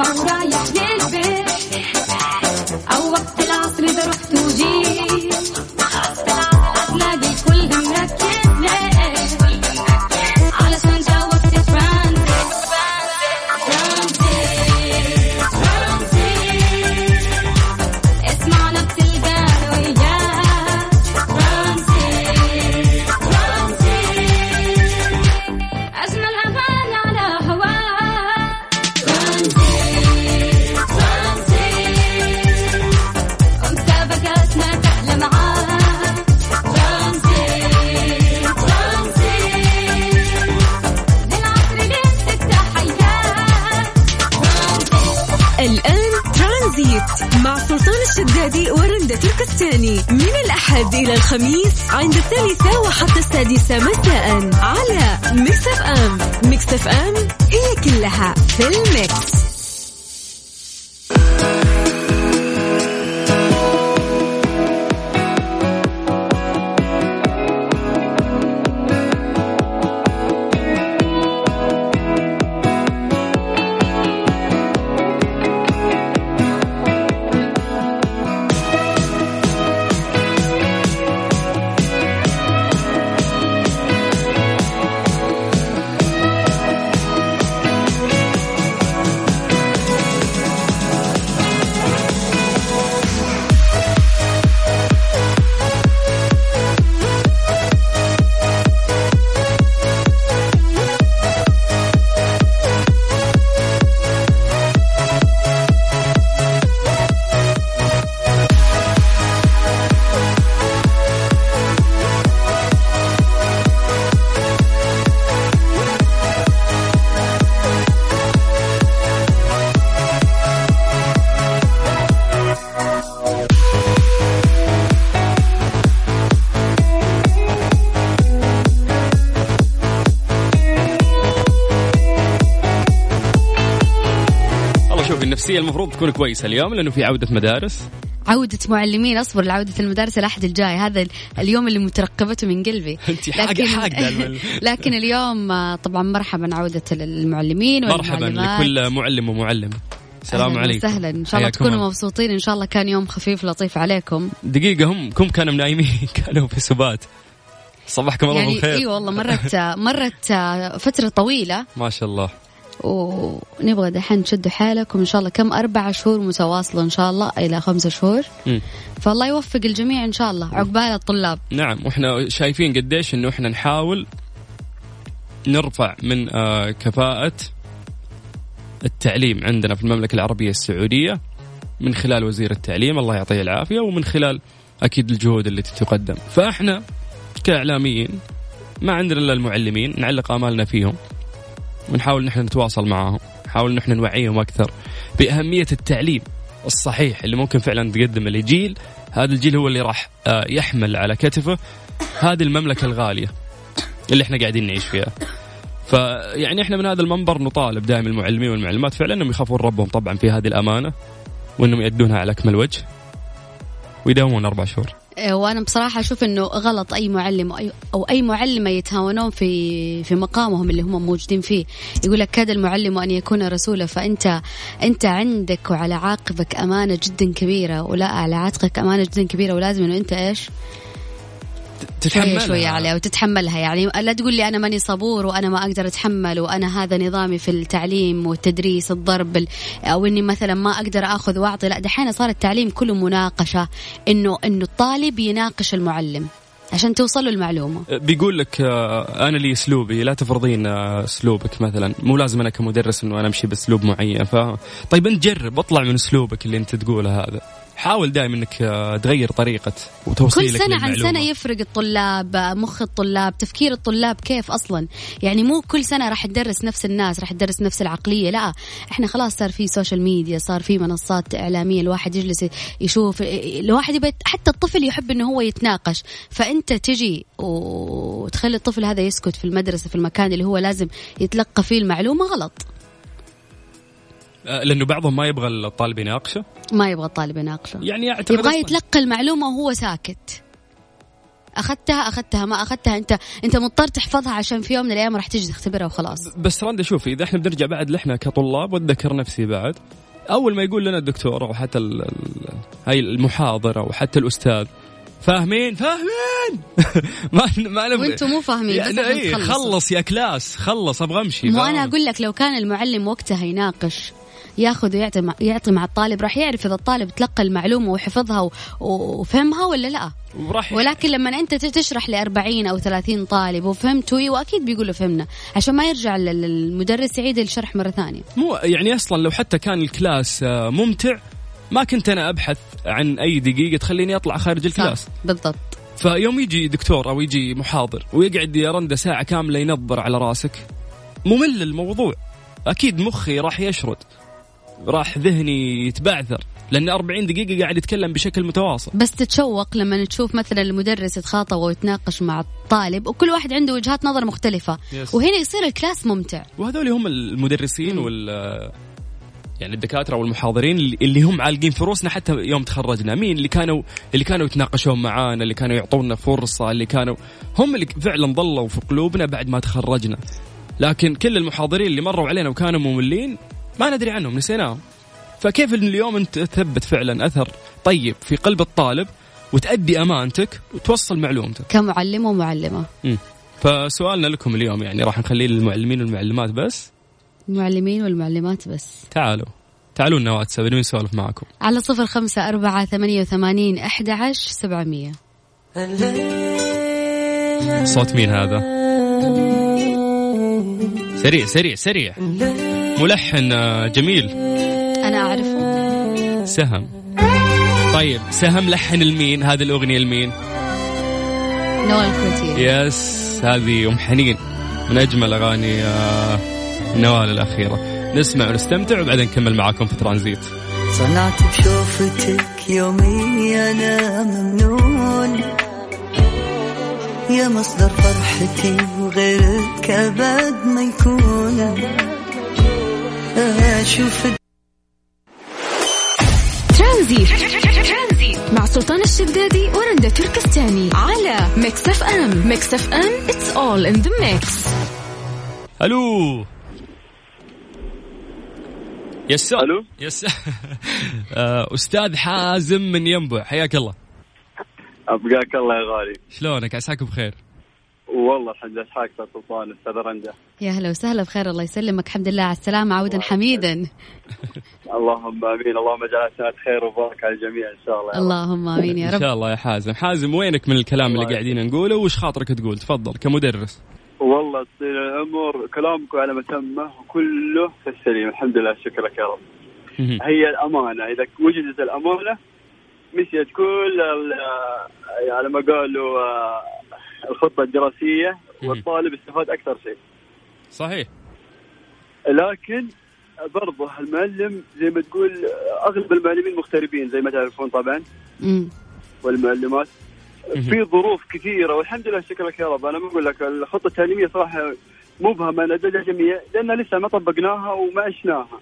ما هو الخميس عند الثالثة وحتى السادسة مساء على ميكس أف أم. ميكس أف أم هي كلها في ال mix. النفسيه المفروض تكون كويسة اليوم لأنه في عودة مدارس. عودة معلمين أصبر لعودة المدارس الأحد الجاي. هذا اليوم اللي مترقبته من قلبي. أنت حاجة- حاجة المعلم. لكن اليوم آه، طبعا مرحبا عودة المعلمين مرحبا لكل معلم ومعلمة. السلام عليكم. وسهلا. إن شاء الله تكونوا. مبسوطين. إن شاء الله كان يوم خفيف لطيف عليكم. دقيقة هم كم كانوا نايمين كانوا في سبات. صبحكم الله يعني بالخير. إي والله مرت مرت فترة طويلة. ما شاء الله. ونبغى دحين نشدوا حالكم إن شاء الله كم أربع شهور متواصلة إن شاء الله إلى خمسة شهور. مم. فالله يوفق الجميع إن شاء الله. عقبال الطلاب. نعم وإحنا شايفين قديش إنه إحنا نحاول نرفع من آه، كفاءة التعليم عندنا في المملكة العربية السعودية من خلال وزير التعليم. الله يعطيه العافية ومن خلال أكيد الجهود التي تقدم. فإحنا كإعلاميين ما عندنا إلا المعلمين نعلق آمالنا فيهم. ونحاول نحن نتواصل معاهم نحاول نحن نوعيهم أكثر بأهمية التعليم الصحيح اللي ممكن فعلا تقدمه لجيل هذا الجيل هو اللي راح آه، يحمل على كتفه هذه المملكة الغالية اللي إحنا قاعدين نعيش فيها. فيعني إحنا من هذا المنبر نطالب دائما المعلمين والمعلمات فعلا إنهم يخافون ربهم طبعا في هذه الأمانة وإنهم يؤدونها على أكمل وجه ويداومون أربع شهور. وأنا بصراحة أشوف إنه غلط أي معلم أو أي معلمة يتهاونون في في مقامهم اللي هم موجودين فيه. يقول لك كاد المعلم أن يكون رسولا فانت أنت عندك وعلى عاقبك أمانة جدا كبيرة ولا على عاتقك أمانة جدا كبيرة ولازم إنه أنت إيش؟ تتحملها. شوية عليها وتتحملها. يعني لا تقول لي أنا ماني صبور وأنا ما أقدر أتحمل وأنا هذا نظامي في التعليم والتدريس الضرب ال- أو إني مثلا ما أقدر أخذ وأعطي. لا دحين صار التعليم كله مناقشة إنه إنه الطالب يناقش المعلم عشان توصل له المعلومة. بيقول لك آه، أنا لي أسلوبي لا تفرضين آه، أسلوبك مثلا. مو لازم أنا كمدرس إنه أنا أمشي بأسلوب معين. ف طيب أنت جرب اطلع من أسلوبك اللي أنت تقوله هذا. حاول دائما إنك آه، تغير طريقة وتوصيلك كل سنة عن للمعلومة. سنة يفرق الطلاب مخ الطلاب تفكير الطلاب كيف أصلا؟ يعني مو كل سنة راح تدرس نفس الناس راح تدرس نفس العقلية لا. إحنا خلاص صار في social media صار في منصات إعلامية الواحد يجلس يشوف الواحد يبي حتى الطفل يحب إنه هو يتناقش. فأنت تجي وتخلي الطفل هذا يسكت في المدرسة في المكان اللي هو لازم يتلقى فيه المعلومة غلط. آه، لأنه بعضهم ما يبغى الطالب يناقشه. ما يبغى الطالب يناقشه. يعني أعتقد يبغى يتلقى المعلومة وهو ساكت. اخذتها أخذتها ما أخذتها. انت أنت مضطر تحفظها عشان في يوم من الأيام راح تجي تختبرها وخلاص. بس رندا شوفي إذا إحنا بنرجع بعد لحنا كطلاب وأتذكر نفسي بعد. أول ما يقول لنا الدكتور أو حتى ال- ال- هاي المحاضر أو حتى الأستاذ فاهمين؟ فاهمين! ما ما وأنتم مو فاهمين بس يعني عشان إيه تخلصوا. خلص يا كلاس خلص أبغى أمشي. مو؟ أنا أقول لك لو كان المعلم وقتها يناقش ياخذ ويعطي مع يعطي مع الطالب راح يعرف إذا الطالب تلقى المعلومة وحفظها وفهمها ولا لا. وراح ولكن لما أنت تشرح ل 40 أو 30 طالب وفهمتوا واكيد بيقولوا فهمنا عشان ما يرجع المدرس يعيد الشرح مرة ثانية. مو يعني أصلا لو حتى كان ال class آه، ممتع ما كنت أنا أبحث عن أي دقيقة تخليني أطلع خارج ال class. بالضبط. فيوم يجي دكتور أو يجي محاضر ويقعد يا رنده ساعة كاملة ينظر على راسك ممل الموضوع. أكيد مخي راح يشرد. راح ذهني يتبعثر لأن 40 دقيقة قاعد يتكلم بشكل متواصل. بس تتشوق لما تشوف مثلا المدرس يتخاطب ويتناقش مع الطالب وكل واحد عنده وجهات نظر مختلفة. Yes. وهنا يصير الكلاس ممتع. وهذول هم المدرسين وال يعني الدكاترة والمحاضرين اللي- هم عالقين في روسنا حتى يوم تخرجنا. مين اللي كانوا اللي كانوا يتناقشون معانا اللي كانوا يعطونا فرصة اللي كانوا هم اللي فعلا ضلوا في قلوبنا بعد ما تخرجنا. لكن كل المحاضرين اللي مروا علينا وكانوا مملين ما ندري عنهم نسيناهم. فكيف إن اليوم أنت تثبت فعلا أثر طيب في قلب الطالب وتأدي أمانتك وتوصل معلومتك؟ كمعلم ومعلمة. مم. فسؤالنا لكم اليوم يعني راح نخليه للمعلمين والمعلمات بس؟ المعلمين والمعلمات بس. تعالوا. تعالوا لنا واتساب نبي نسولف معكم. على صفر خمسة أربعة ثمانية وثمانين أحد عشر سبعمية. صوت مين هذا؟ سريع سريع سريع. ملحن آه، جميل. أنا أعرفه. سهم. طيب سهم لحن المين هذه الأغنية المين. نوال الكويتية. yes هذه أم حنين. من أجمل أغاني آه، نوال الأخيرة. نسمع ونستمتع وبعدين نكمل معاكم في ترانزيت. صنعت بشوفتك يومي أنا ممنون. يا مصدر فرحتي وغيرك أبد ما يكون. أشوف ترانزيت. مع سلطان الشدادي ورندا تركستاني على ميكس اف ام. ميكس اف ام it's all in the mix. ألو. yes. ألو؟ yes. آه، أستاذ حازم من ينبع حياك الله. أبقاك الله يا غالي. شلونك؟ عساك بخير. والله الحمد لله حاك سلطان أستاذ رنده يا هلا وسهلا بخير الله يسلمك. الحمد لله على السلامة عودا حميدا. اللهم آمين اللهم اجعلها سنه خير وبركة على الجميع إن شاء الله يا رب. اللهم آمين يا إن رب. شاء الله يا حازم. حازم وينك من الكلام اللي قاعدين نقوله؟ وش خاطرك تقول؟ تفضل كمدرس. والله طويل العمر كلامكم على مسمى وكله في السليم. الحمد لله شكرا لك يا رب. هي الأمانة. إذا وجدت الأمانة مشيت كل على ما قالوا آه، الخطه الدراسية والطالب استفاد أكثر شيء. صحيح. لكن برضه المعلم زي ما تقول أغلب المعلمين مغتربين زي ما تعرفون طبعا. مم. والمعلمات. في ظروف كثيرة والحمد لله شكرا لك يا رب. أنا بقول لك الخطة التعليمية صراحة مبهمه لدى الجميع لأن لسه ما طبقناها وما عشناها.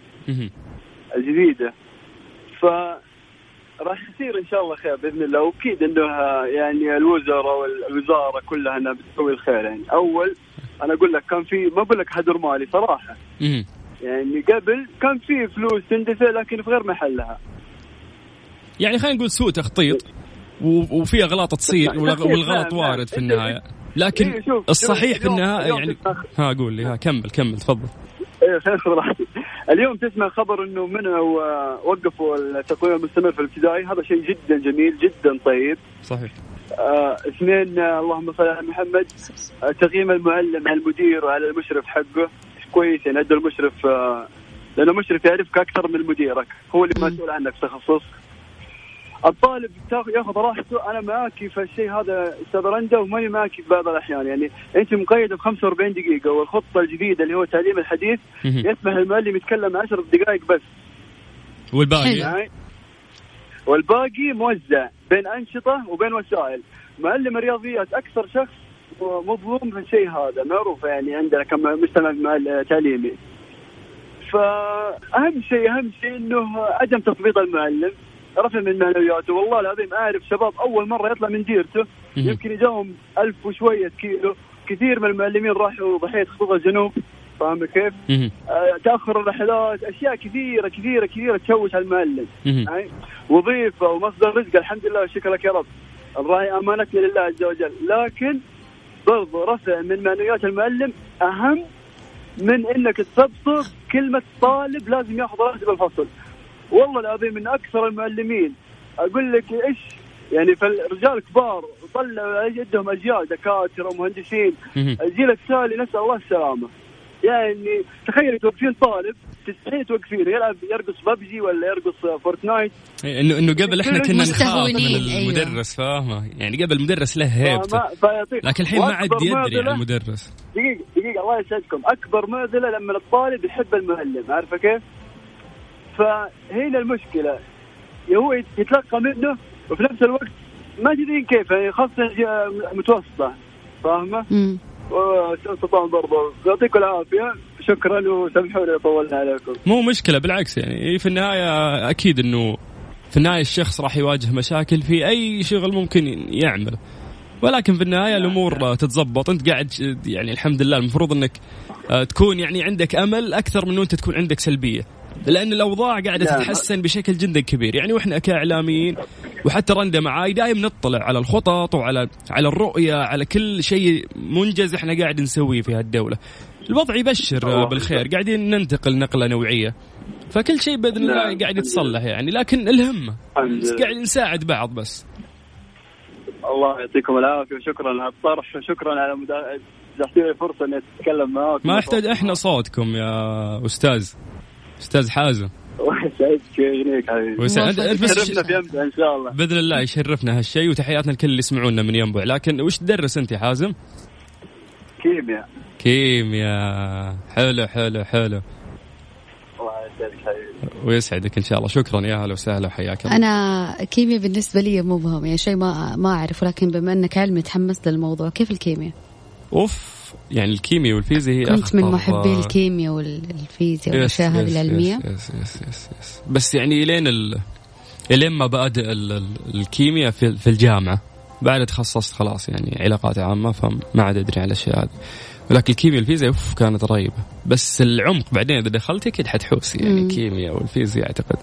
الجديدة. ف راح يصير إن شاء الله خير بإذن الله. وأكيد إنه يعني الوزراء والوزارة كلها انها بتسوي الخير يعني. أول أنا أقول لك كان في ما أقول لك حظر مالي صراحة. يعني قبل كان في فلوس تندفع لكن في غير محلها. يعني خلينا نقول سوء تخطيط وفي أغلاط تصير والغلط وارد في نعم. النهاية. لكن إيه، الصحيح في النهاية يعني ها قول لي ها كمل كمل تفضل. إيه خير خذ راحتك. اليوم تسمع خبر إنه منعوا آه، وقفوا التقويم المستمر في الابتدائي. هذا شيء جدا جميل جدا طيب. صحيح. آه اثنين آه اللهم صل على محمد. آه تقييم المعلم على المدير وعلى المشرف حقه. كويس يعني المشرف آه لأنه المشرف يعرفك أكثر من مديرك. هو اللي مسؤول عنك تخصصك. الطالب ياخذ راحته. أنا معاكي في الشيء هذا أستاذ رندا وماني معاكي في بعض الأحيان. يعني أنت مقيده ب 45 دقيقة والخطة الجديدة اللي هو التعليم الحديث. يسمح للمعلم يتكلم 10 دقائق بس. والباقي؟ يعني والباقي موزع بين أنشطة وبين وسائل. معلم الرياضيات أكثر شخص مظلوم في الشيء هذا معروفه يعني عندنا كمجتمع مع- تعليمي فأهم شيء أهم شيء إنه عدم تثبيط المعلم. رفع من معنوياته. والله العظيم اعرف شباب أول مرة يطلع من ديرته. يمكن يجاهم ألف وشوية كيلو. كثير من المعلمين راحوا ضحيه خطوط الجنوب. فاهم كيف؟ آه، تأخر الرحلات. أشياء كثيرة كثيرة كثيرة تشوش على المعلم. يعني وظيفة ومصدر رزق. الحمد لله شكرا لك يا رب. الراعي أمانتنا لله عز وجل. لكن برضو رفع من معنويات المعلم أهم من إنك تسبسب كلمة طالب لازم ياخذ راتب الفصل. والله العظيم من أكثر المعلمين. أقول لك إيش؟ يعني فالرجال كبار طلعوا يدهم أجيال دكاترة ومهندسين. الجيل التالي نسأل الله السلامة. يعني تخيل توقفين طالب تستحيل توقفينه يلعب يرقص ببجي ولا يرقص فورتنايت. إيه، إنه إنه قبل إحنا كنا نخاف من أيوة. المدرس فاهمة؟ يعني قبل المدرس له هيبته. لكن الحين ما عاد يدري عن المدرس. دقيقة دقيقة الله يسعدكم. أكبر معضلة لما الطالب يحب المعلم عارفة كيف؟ فهنا المشكلة. هو يتلقى منه وفي نفس الوقت ما تدرين كيف يعني متوسطة. فاهمة؟ مم. وسلطان برضو. يعطيكم العافية. شكرا وسامحوني لو طولنا عليكم. مو مشكلة بالعكس يعني. في النهاية أكيد إنه في النهاية الشخص راح يواجه مشاكل في أي شغل ممكن يعمل. ولكن في النهاية الأمور تتزبط أنت قاعد يعني الحمد لله المفروض إنك آه، تكون يعني عندك أمل أكثر من أنت تكون عندك سلبية. لأن الأوضاع قاعدة لا، تتحسن بشكل جدا كبير. يعني وإحنا كإعلاميين وحتى رندا معاي دايم نطلع على الخطط وعلى على الرؤية على كل شيء منجز إحنا قاعد نسويه في هالدولة. الوضع يبشر الله. بالخير. قاعدين ننتقل نقلة نوعية. فكل شيء بإذن الله نعم. قاعد يتصلح يعني. لكن الهمه. قاعد نساعد بعض بس. الله يعطيكم العافية وشكرا على الطرح وشكرا على مدا- فرصة إني أتكلم معاكم. ما يحتاج أحنا صوتكم يا أستاذ. أستاذ حازم. الله يسعدك ويغنيك حبيبي. ويسعد- موفق. بس شرفنا في يمتع إن شاء الله. بإذن الله يشرفنا هالشيء وتحياتنا لكل اللي يسمعونا من ينبع لكن وش تدرس أنت يا حازم؟ كيمياء. كيمياء. حلو حلو حلو. الله يسعدك حبيبي. ويسعدك إن شاء الله. شكرا يا هلا وسهلا حياك الله. أنا كيمياء بالنسبة لي مبهم يعني شيء ما ما أعرف ولكن بما انك علمي تحمست للموضوع كيف الكيمياء؟ أوف يعني الكيمياء والفيزياء هي كنت من محبي الكيمياء والفيزياء والأشياء هذه العلمية. yes yes yes yes yes. بس يعني لين ال... لين ما بادئ ال... ال- الكيمياء في... في الجامعة. بعد تخصصت خلاص يعني علاقات عامة فما عاد أدري على الأشياء هذه. ولكن الكيمياء والفيزياء أوف كانت رهيبة. بس العمق بعدين إذا دخلت أكيد حتحوسي يعني. مم. الكيمياء والفيزياء أعتقد.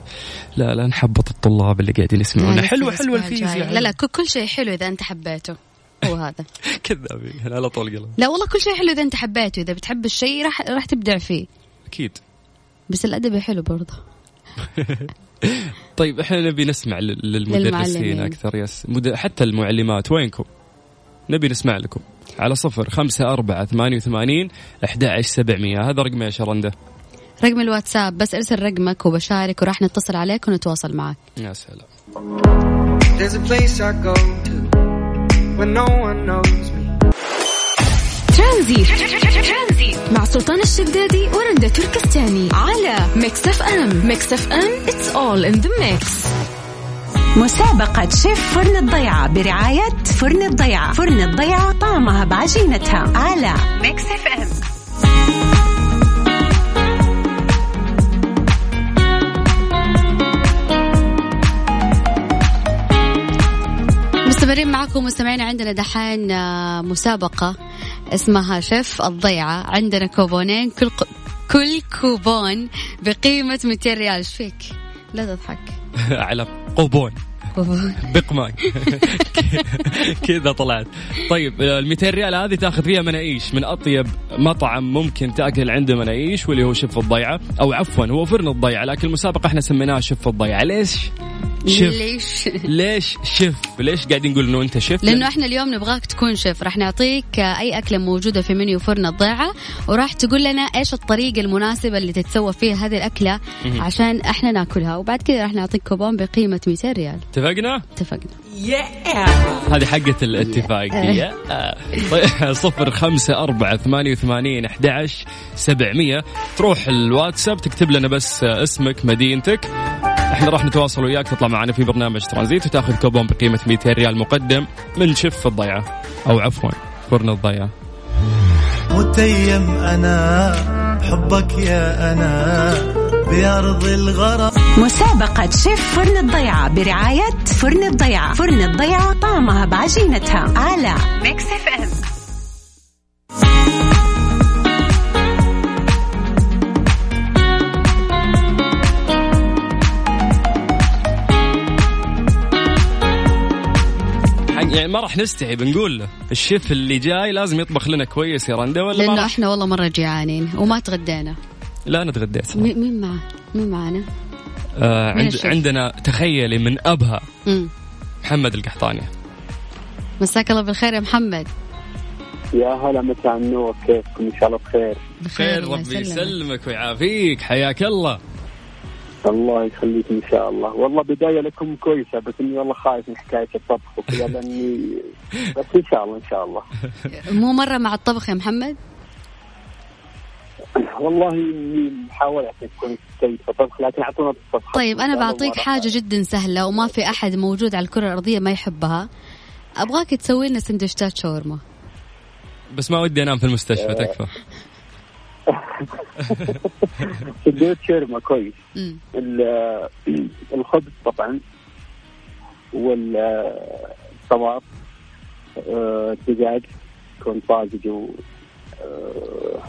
لا لا نحبط الطلاب اللي قاعدين يسمعونا. حلوة حلوة. الفيزياء. لا لا كل شيء حلو إذا أنت حبيته. هو هذا. كذابين. على طول قلم؟ لا والله كل شيء حلو إذا أنت حبيته. إذا بتحب الشيء راح راح تبدع فيه. أكيد. بس الادبي حلو برضه. طيب إحنا نبي نسمع لل- للمدرسين. أكثر. يس. حتى المعلمات. وينكم؟ نبي نسمع لكم. على صفر خمسة أربعة ثمانية وثمانين أحد عشر سبعمية. هذا رقم يا شرندة رقم الواتساب. بس ارسل رقمك وبشارك وراح نتصل عليك ونتواصل معك. يا سلام. There's a place I go to. When no one knows me. ترانزيت. مع سلطان الشدادي ورندا تركستاني على ميكس اف ام. ميكس اف ام it's all in the mix. مسابقة شيف فرن الضيعة برعاية فرن الضيعة. فرن الضيعة طعمها بعجينتها على ميكس اف ام. مستمرين معكم مستمعين عندنا دحين آه، مسابقة اسمها شيف الضيعة عندنا كوبونين كل. كل كوبون بقيمة 200 ريال إيش فيك؟ لا تضحك على قوبون كوبون. بقماي كذا طلعت طيب ال 200 ريال هذه تاخذ فيها مناقيش من أطيب مطعم ممكن تأكل عنده مناقيش واللي هو شيف الضيعة أو عفوا هو فرن الضيعة لكن المسابقة إحنا سميناها شيف الضيعة ليش؟ شف ليش؟ ليش شف؟ ليش قاعدين نقول إنه أنت شف؟ لأنه إحنا اليوم نبغاك تكون شيف. راح نعطيك أي أكلة موجودة في منيو فرن الضيعة وراح تقول لنا إيش الطريقة المناسبة اللي تتسوى فيها هذه الأكلة عشان إحنا ناكلها. وبعد كذا راح نعطيك كوبون بقيمة 200 ريال. اتفقنا؟ اتفقنا. هذه حقة الاتفاق. دي. طيب صفر خمسة أربعة ثمانية وثمانين أحد عشر سبعمية. تروح الواتساب تكتب لنا بس اسمك مدينتك. إحنا راح نتواصل وياك تطلع معنا في برنامج ترانزيت وتاخذ كوبون بقيمة 200 ريال مقدم من شيف الضيعة. أو عفوا فرن الضيعة. متيم أنا بحبك يا أنا بأرض الغرام. مسابقة شيف فرن الضيعة برعاية فرن الضيعة. فرن الضيعة طعمها بعجينتها. على ميكس إف إم. ما راح نستحي بنقول له الشيف اللي جاي لازم يطبخ لنا كويس يا رندا ولا لأنه إحنا والله مرة جيعانين وما تغدينا. لا أنا تغديت. مي- مين معاه مين معانا آه عند الشيف؟ عندنا تخيلي من أبها مم. محمد القحطاني. مساك الله بالخير يا محمد. يا هلا مساء النور كيفكم؟ إن شاء الله بخير. خير الله ربي. يسلمك ويعافيك. حياك الله. الله يخليك إن شاء الله. والله بداية لكم كويسة بس إني والله خايف من حكاية الطبخ وكذا لأني بس إن شاء الله إن شاء الله. مو مرة مع الطبخ يا محمد؟ والله إني محاولة تكون جيد في الطبخ لكن أعطونا الطبخ. طيب أنا بعطيك حاجة جدا سهلة وما في أحد موجود على الكرة الأرضية ما يحبها. أبغاك تسوي لنا سندوتشات شاورما. بس ما ودي أنام في المستشفى تكفى. سندوتش شاورما كويس الخبز طبعا والصواب الدجاج يكون طازج و آه،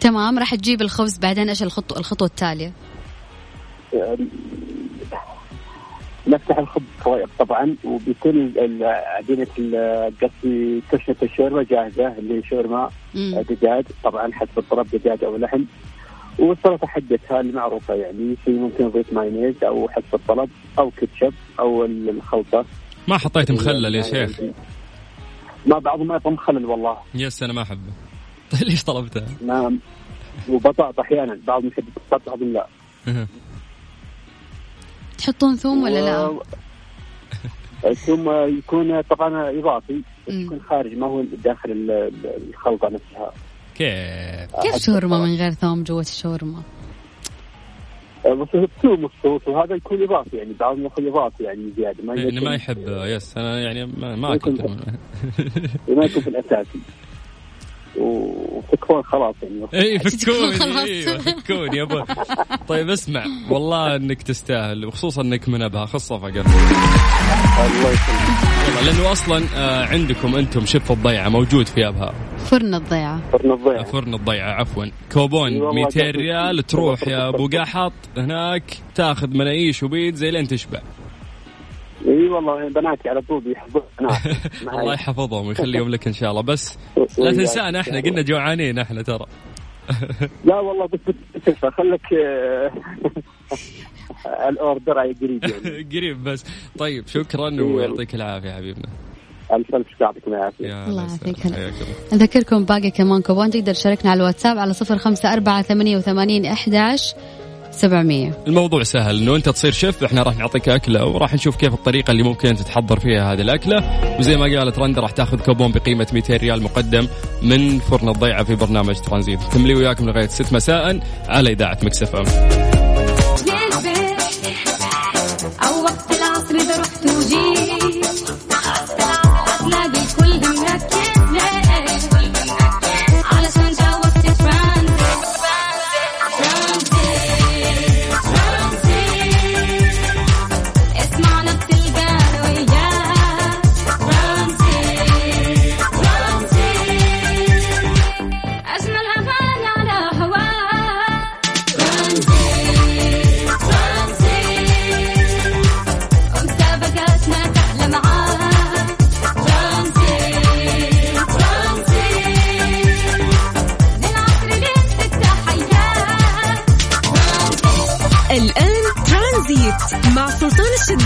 تمام راح تجيب الخبز بعدين إيش الخطوه الخطوة التالية؟ نفتح الخبز طبعا وبيكون ال- عجينه قصدي كشنه الشوربه جاهزة اللي هي شاورما. دجاج. طبعا حسب الطلب دجاج أو لحم. والسلطة حقتها المعروفة يعني في ممكن نضيف مايونيز أو حسب الطلب أو كاتشب أو ال- الخلطة. ما حطيت مخلل يا شيخ. ما بعضهم ما يبغى مخلل والله. يس أنا ما أحبه. طيب ليش طلبته؟ ما وبطاطا أحيانا بعضهم يحب البطاطا بعضهم لا. تحطون ثوم ولا لا و- ثم يكون طبعا إضافي بس. يكون خارج ما هو داخل ال- ال- الخلطة نفسها كيف؟ كيف شاورما. من غير ثوم جوة الشاورما بس الثوم والصوص وهذا يكون إضافي يعني بعضهم يأخذ إضافي يعني زيادة ما يعني ما يحب يس أنا يعني ما, ما اكل ثوم. ما يكون في الاساسي وتكفون خلاص يعني. اي. أيوه فكوني يا ابو طيب اسمع والله إنك تستاهل وخصوصا إنك من أبها. خص صفقه الله يسلمك. لأنه أصلا آه، عندكم أنتم شف الضيعة موجود في أبها. فرن الضيعة. فرن الضيعة. فرن الضيعة عفوا. كوبون إي والله 200 جاب- ريال تروح يا أبو قحط هناك تاخذ مناقيش وبيض زي لين تشبع. إي والله بناتي على طول يحفظون الله يحفظهم ويخليهم لك إن شاء الله. بس لا تنسانا إحنا قلنا جوعانين إحنا ترى. لا والله بس بتكفى خلك آه، ال order قريب يعني. قريب بس. طيب شكرا ويعطيك العافية حبيبنا. ألف ألف يعطيكم العافيه الله يعافيك. نذكركم باقي كمان كوبون تقدر تشاركنا على الواتساب على صفر خمسة أربعة ثمانية وثمانين أحد عشر 700 الموضوع سهل إنه أنت تصير شيف إحنا راح نعطيك أكلة وراح نشوف كيف الطريقة اللي ممكن تتحضر فيها هذه الأكلة. وزي ما قالت رندا راح تأخذ كوبون بقيمة 200 ريال مقدم من فرن الضيعة في برنامج ترانزيت. كملي وياكم لغاية 6 مساء على إذاعة ميكس أف أم.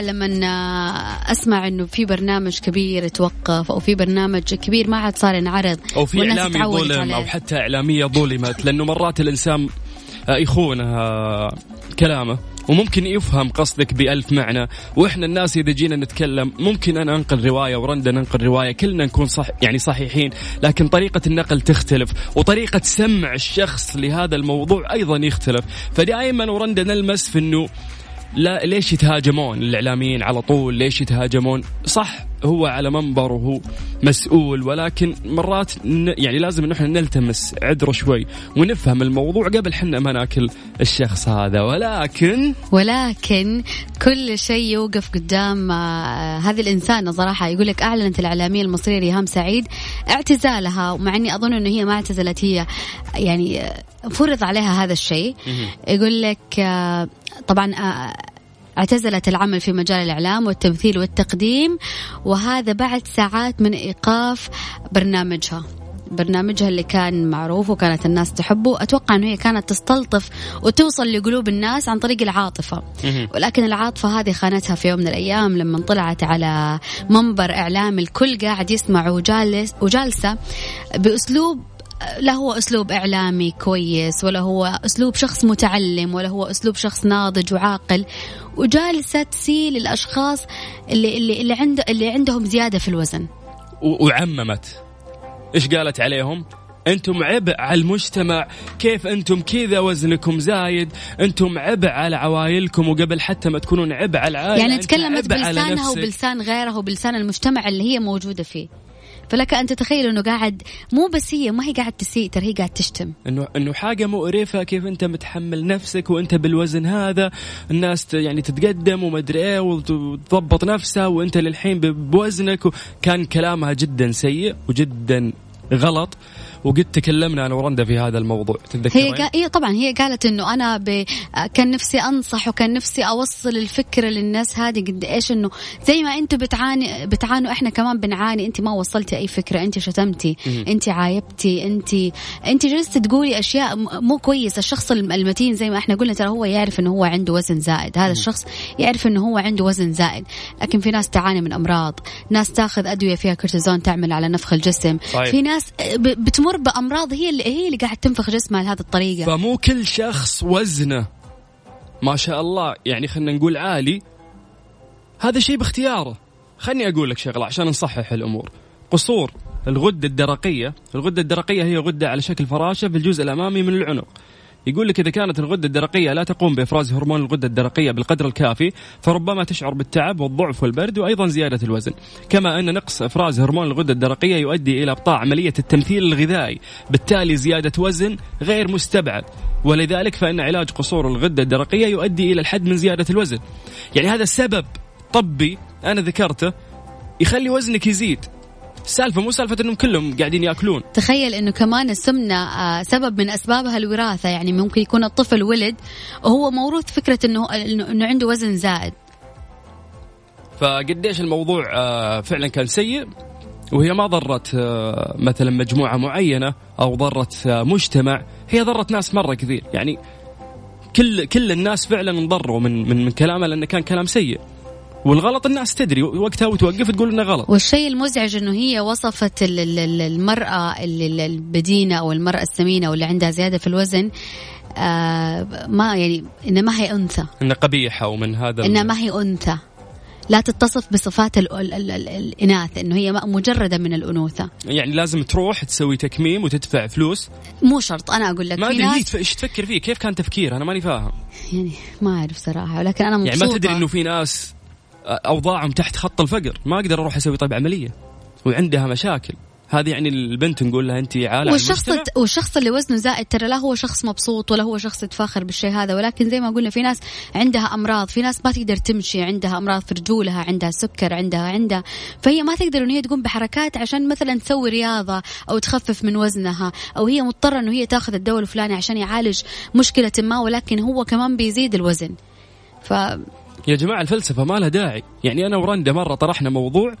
لما أسمع إنه في برنامج كبير يتوقف أو في برنامج كبير ما عاد صار ينعرض. أو في إعلامي ظلم. أو حتى إعلامية ظلمت لأنه مرات الإنسان آه، يخونه آه، كلامه وممكن يفهم قصدك بألف معنى. وإحنا الناس إذا جينا نتكلم ممكن أنا أنقل رواية ورندا ننقل رواية كلنا نكون صح يعني صحيحين لكن طريقة النقل تختلف وطريقة سمع الشخص لهذا الموضوع أيضا يختلف. فدائما ورندا نلمس في أنه لا ليش يتهاجمون الإعلاميين على طول؟ ليش يتهاجمون؟ صح هو على منبر وهو مسؤول ولكن مرات يعني لازم إن إحنا نلتمس عذره شوي ونفهم الموضوع قبل حنا ما ناكل الشخص هذا. ولكن ولكن كل شيء يوقف قدام آه، هذه الإنسانة صراحة. يقول لك أعلنت الإعلامية المصرية ريهام سعيد اعتزالها ومع أني أظن أنه هي ما اعتزلت هي يعني آه، فرض عليها هذا الشيء. يقول لك آه، طبعا آه، اعتزلت العمل في مجال الإعلام والتمثيل والتقديم وهذا بعد ساعات من إيقاف برنامجها. برنامجها اللي كان معروف وكانت الناس تحبه. أتوقع أنه هي كانت تستلطف وتوصل لقلوب الناس عن طريق العاطفة. ولكن العاطفة هذه خانتها في يوم من الأيام لما طلعت على منبر إعلامي الكل قاعد يسمع وجالس وجالسة بأسلوب لا هو أسلوب إعلامي كويس ولا هو أسلوب شخص متعلم ولا هو أسلوب شخص ناضج وعاقل. وجالسة تسيل الأشخاص اللي اللي اللي عنده اللي عندهم زيادة في الوزن. وعممت. إيش قالت عليهم؟ أنتم عبء على المجتمع كيف أنتم كذا وزنكم زايد؟ أنتم عبء على عوائلكم وقبل حتى ما تكونون عبء على العائلة يعني تكلمت بلسانها. وبلسان غيرها وبلسان المجتمع اللي هي موجودة فيه. فلك أن تتخيل أنه قاعد مو بس هي ما هي قاعد تسيء ترى هي قاعد تشتم. إنه إنه حاجة مقرفة كيف أنت متحمل نفسك وأنت بالوزن هذا. الناس يعني تتقدم وما أدري إيه وت- وتضبط نفسها وأنت للحين بوزنك. كان كلامها جدا سيء وجدا غلط. وقد تكلمنا أنا ورندا في هذا الموضوع تتذكرين؟ هي قا... هي طبعا هي قالت إنه أنا ب... كان نفسي أنصح وكان نفسي أوصل الفكرة للناس هذه قد إيش إنه زي ما أنتم بتعاني بتعانوا إحنا كمان بنعاني أنت ما وصلتي أي فكرة أنت شتمتي أنت عايبتي انت أنت جلست تقولي أشياء مو كويسة الشخص الم- المتين زي ما إحنا قلنا ترى هو يعرف إنه هو عنده وزن زائد هذا الشخص يعرف إنه هو عنده وزن زائد لكن في ناس تعاني من أمراض ناس تاخذ أدوية فيها كورتيزون تعمل على نفخ الجسم صحيح. في ناس ب- بتمر بأمراض هي اللي هي اللي قاعد تنفخ جسمها لهذه الطريقة. فمو كل شخص وزنه ما شاء الله يعني خلينا نقول عالي هذا شيء باختياره. خلني أقول لك شغلة عشان نصحح الأمور. قصور الغدة الدرقية. الغدة الدرقية هي غدة على شكل فراشة في الجزء الأمامي من العنق. يقول لك إذا كانت الغدة الدرقية لا تقوم بإفراز هرمون الغدة الدرقية بالقدر الكافي فربما تشعر بالتعب والضعف والبرد وأيضا زيادة الوزن. كما أن نقص إفراز هرمون الغدة الدرقية يؤدي إلى إبطاء عملية التمثيل الغذائي بالتالي زيادة وزن غير مستبعد. ولذلك فإن علاج قصور الغدة الدرقية يؤدي إلى الحد من زيادة الوزن. يعني هذا سبب طبي أنا ذكرته يخلي وزنك يزيد. السالفه مو سالفة إنهم كلهم قاعدين يأكلون. تخيل إنه كمان السمنة آه، سبب من أسبابها الوراثة يعني ممكن يكون الطفل ولد وهو موروث فكرة إنه إنه عنده وزن زائد. فقديش الموضوع آه، فعلا كان سيء وهي ما ضرت آه، مثلا مجموعة معينة أو ضرت مجتمع. هي ضرت ناس مرة كثير. يعني كل كل الناس فعلا انضروا من من من كلامه لأنه كان كلام سيء. والغلط الناس تدري وقتها وتوقف تقول إنه غلط. والشيء المزعج إنه هي وصفت ال- ال- ال- المرأة ال- ال- البدينة أو المرأة السمينة واللي عندها زيادة في الوزن آه ما يعني إنها ما هي أنثى. انه قبيحة ومن هذا إنها ما هي أنثى. لا تتصف بصفات ال ال ال ال الإناث إنه هي مجردة من الأنوثة. يعني لازم تروح تسوي تكميم وتدفع فلوس. مو شرط أنا أقول لك ما أدري هي إيش تفكر فيه؟ كيف كان تفكير أنا ماني فاهم. يعني ما أعرف صراحة ولكن أنا مبسوطه يعني ما تدري إنه في ناس أوضاعهم تحت خط الفقر. ما أقدر أروح أسوي طيب عملية. وعندها مشاكل. هذه يعني البنت نقول لها انت عالة والشخص. والشخص اللي وزنه زائد ترى لا هو شخص مبسوط ولا هو شخص يتفاخر بالشيء هذا ولكن زي ما قلنا في ناس عندها أمراض في ناس ما تقدر تمشي عندها أمراض في رجولها عندها سكر عندها عندها. فهي ما تقدر إن هي تقوم بحركات عشان مثلا تسوي رياضة أو تخفف من وزنها أو هي مضطرة انه هي تاخذ الدواء الفلاني عشان يعالج مشكلة ما ولكن هو كمان بيزيد الوزن. ف يا جماعة الفلسفة ما لها داعي. يعني أنا ورندا مرة طرحنا موضوع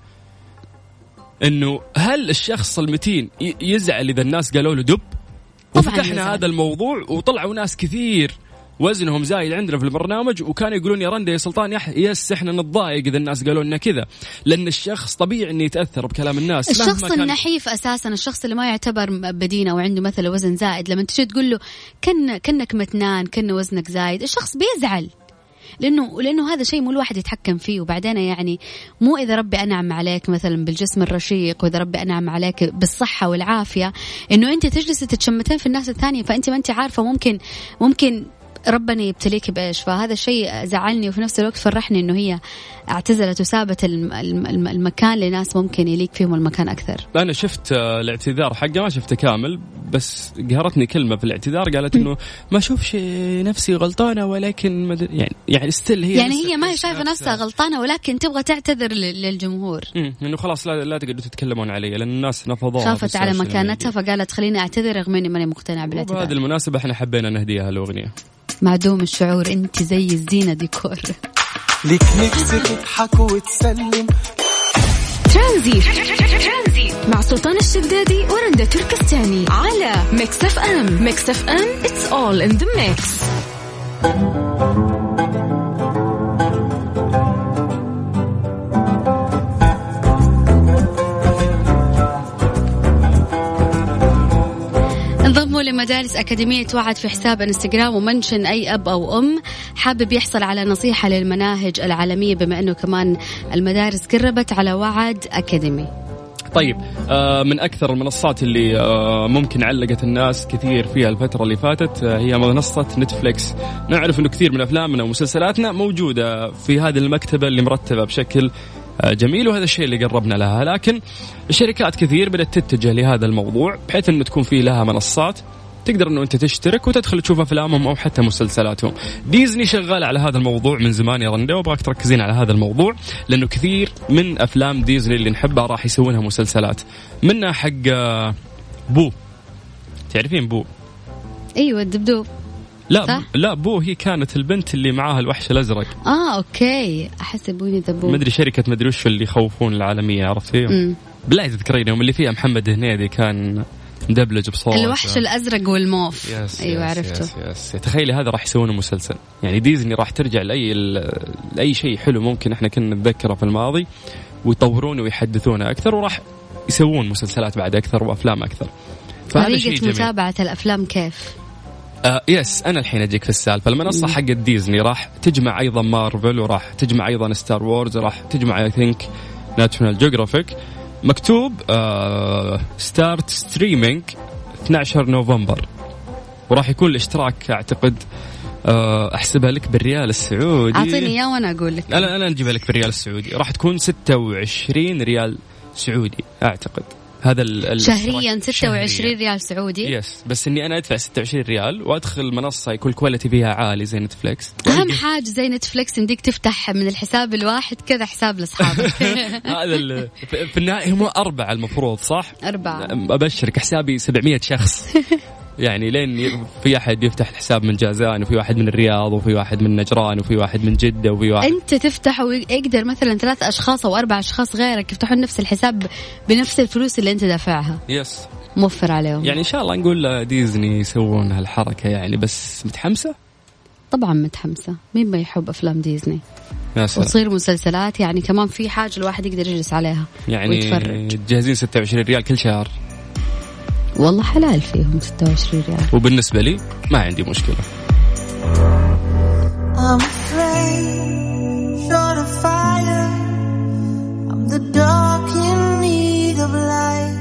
إنه هل الشخص المتين يزعل إذا الناس قالوا له دب؟ وفتحنا. هذا الموضوع وطلعوا ناس كثير. وزنهم زايد عندنا في البرنامج وكانوا يقولون يا رندا يا سلطان يح يس إحنا نتضايق إذا الناس قالوا لنا كذا. لأن الشخص طبيعي إنه يتأثر بكلام الناس الشخص مهما كان. النحيف أساسا الشخص اللي ما يعتبر بدين أو عنده مثلا وزن زائد لما تجي تقول له كن كنك متنان كن وزنك زايد الشخص بيزعل. لأنه لأنه هذا شيء مو الواحد يتحكم فيه. وبعدين يعني مو إذا ربي أنعم عليك مثلا بالجسم الرشيق وإذا ربي أنعم عليك بالصحة والعافية إنه أنت تجلسي تتشمتين في الناس الثانية فأنت ما أنت عارفة ممكن ممكن ربنا يبتليك بإيش؟ فهذا الشيء زعلني وفي نفس الوقت فرحني إنه هي اعتزلت وسابت الم- الم- الم- المكان لناس ممكن يليق فيهم المكان أكثر. أنا شفت آه، الاعتذار حقه ما شفته كامل بس قهرتني كلمة في الاعتذار قالت إنه ما أشوفش نفسي غلطانة ولكن مد... يعني يعني ستيل هي يعني هي ما هي شايفة نفسها غلطانة ولكن تبغى تعتذر لل- للجمهور. إنه خلاص لا لا تقعدوا تتكلمون علي لأن الناس نفضوها خافت على مكانتها. فقالت خليني أعتذر رغم إني ماني وبهذه بالاعتذار. المناسبة إحنا حبينا نهديها الاغنيه معدوم الشعور انت زي الزينة ديكور. ليك نفسي تضحك وتسلم. ترانزيت مع سلطان الشدادي ورندا تركستاني على ميكس اف ام. ميكس اف ام it's all in the mix. انضموا لمدارس أكاديمية وعد في حساب إنستغرام و mention أي أب أو أم. حابب يحصل على نصيحة للمناهج العالمية بما أنه كمان المدارس قربت على وعد أكاديمي. طيب آه من أكثر المنصات اللي آه ممكن علقت الناس كثير فيها الفترة اللي فاتت آه هي منصة نتفليكس. نعرف إنه كثير من أفلامنا ومسلسلاتنا موجودة في هذه المكتبة اللي مرتبة بشكل جميل وهذا الشيء اللي قربنا لها لكن الشركات كثير بدأت تتجه لهذا الموضوع بحيث انه تكون في لها منصات تقدر إنه أنت تشترك وتدخل تشوف افلامهم أو حتى مسلسلاتهم. ديزني شغال على هذا الموضوع من زمان يا رندا وأبغاك تركزين على هذا الموضوع لأنه كثير من أفلام ديزني اللي نحبها راح يسوونها مسلسلات. منها حق آه، بو. تعرفين بو؟ أيوة الدبدوب لا صح؟ لا بو هي كانت البنت اللي معاها الوحش الأزرق. آه أوكي. أحس يبوني دبوب مدري شركة مدري وش اللي يخوفون العالمية عرفتي؟ بالله تذكرين يوم اللي فيها محمد هنيدي كان مدبلج بصوت الوحش الأزرق والموف. yes أيوة yes عرفته. yes yes. تخيلي هذا راح يسوونه مسلسل. يعني ديزني راح ترجع لأي لأي شيء حلو ممكن إحنا كنا نتذكره في الماضي ويطورونه ويحدثونه أكثر وراح يسوون مسلسلات بعد أكثر وأفلام أكثر. طريقة متابعة الأفلام كيف؟ آه yes أنا الحين أجيك في السالفة. المنصة حقت ديزني راح تجمع أيضا مارفل وراح تجمع أيضا ستار وورز وراح تجمع I think ناشونال جيوغرافيك مكتوب آه start streaming 12 نوفمبر. وراح يكون الاشتراك أعتقد آه أحسبها لك بالريال السعودي. أعطيني إياه وأنا أقول لك. أنا أنا نجيبها لك بالريال السعودي. راح تكون 26 ريال سعودي أعتقد. هذا ال- شهريا شهرياً. 26 ريال سعودي. yes بس إني أنا أدفع 26 ريال وأدخل منصة يكون ال quality فيها عالي زي نتفلكس أهم حاجة زي نتفلكس يمديك تفتح من الحساب الواحد كذا حساب لأصحابك. هذا في النهاية هم أربعة المفروض صح؟ أربعة. أبشرك حسابي 700 شخص. يعني لين في أحد يفتح الحساب من جازان وفي واحد من الرياض وفي واحد من نجران وفي واحد من جدة وفي واحد أنت تفتح ويقدر مثلا ثلاث أشخاص أو أربع أشخاص غيرك يفتحون نفس الحساب بنفس الفلوس اللي أنت دافعها؟ yes موفر عليهم. يعني إن شاء الله نقول ديزني يسوون هالحركة يعني بس متحمسة؟ طبعا متحمسة. مين ما يحب أفلام ديزني؟ يا سلام. وتصير مسلسلات يعني كمان في حاجة الواحد يقدر يجلس عليها يعني ويتفرج. جاهزين 26 ريال كل شهر. والله حلال فيهم 26 ريال وبالنسبه لي ما عندي مشكله I'm afraid, short of fire. I'm the dark in need of light.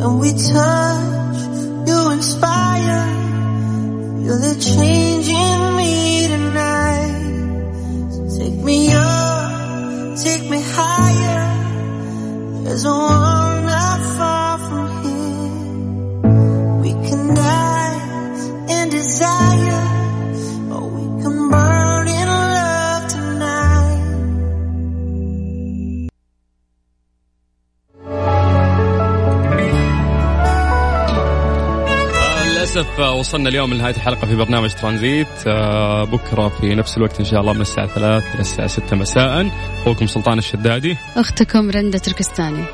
When we touch, you inspire. Feel the change in me tonight. So take me up, take me higher. There's a للاسف آه، وصلنا اليوم لنهاية الحلقة في برنامج ترانزيت. آه، بكرة في نفس الوقت إن شاء الله من الساعة 3 إلى الساعة 6 مساء. أخوكم سلطان الشدادي. أختكم رندا تركستاني.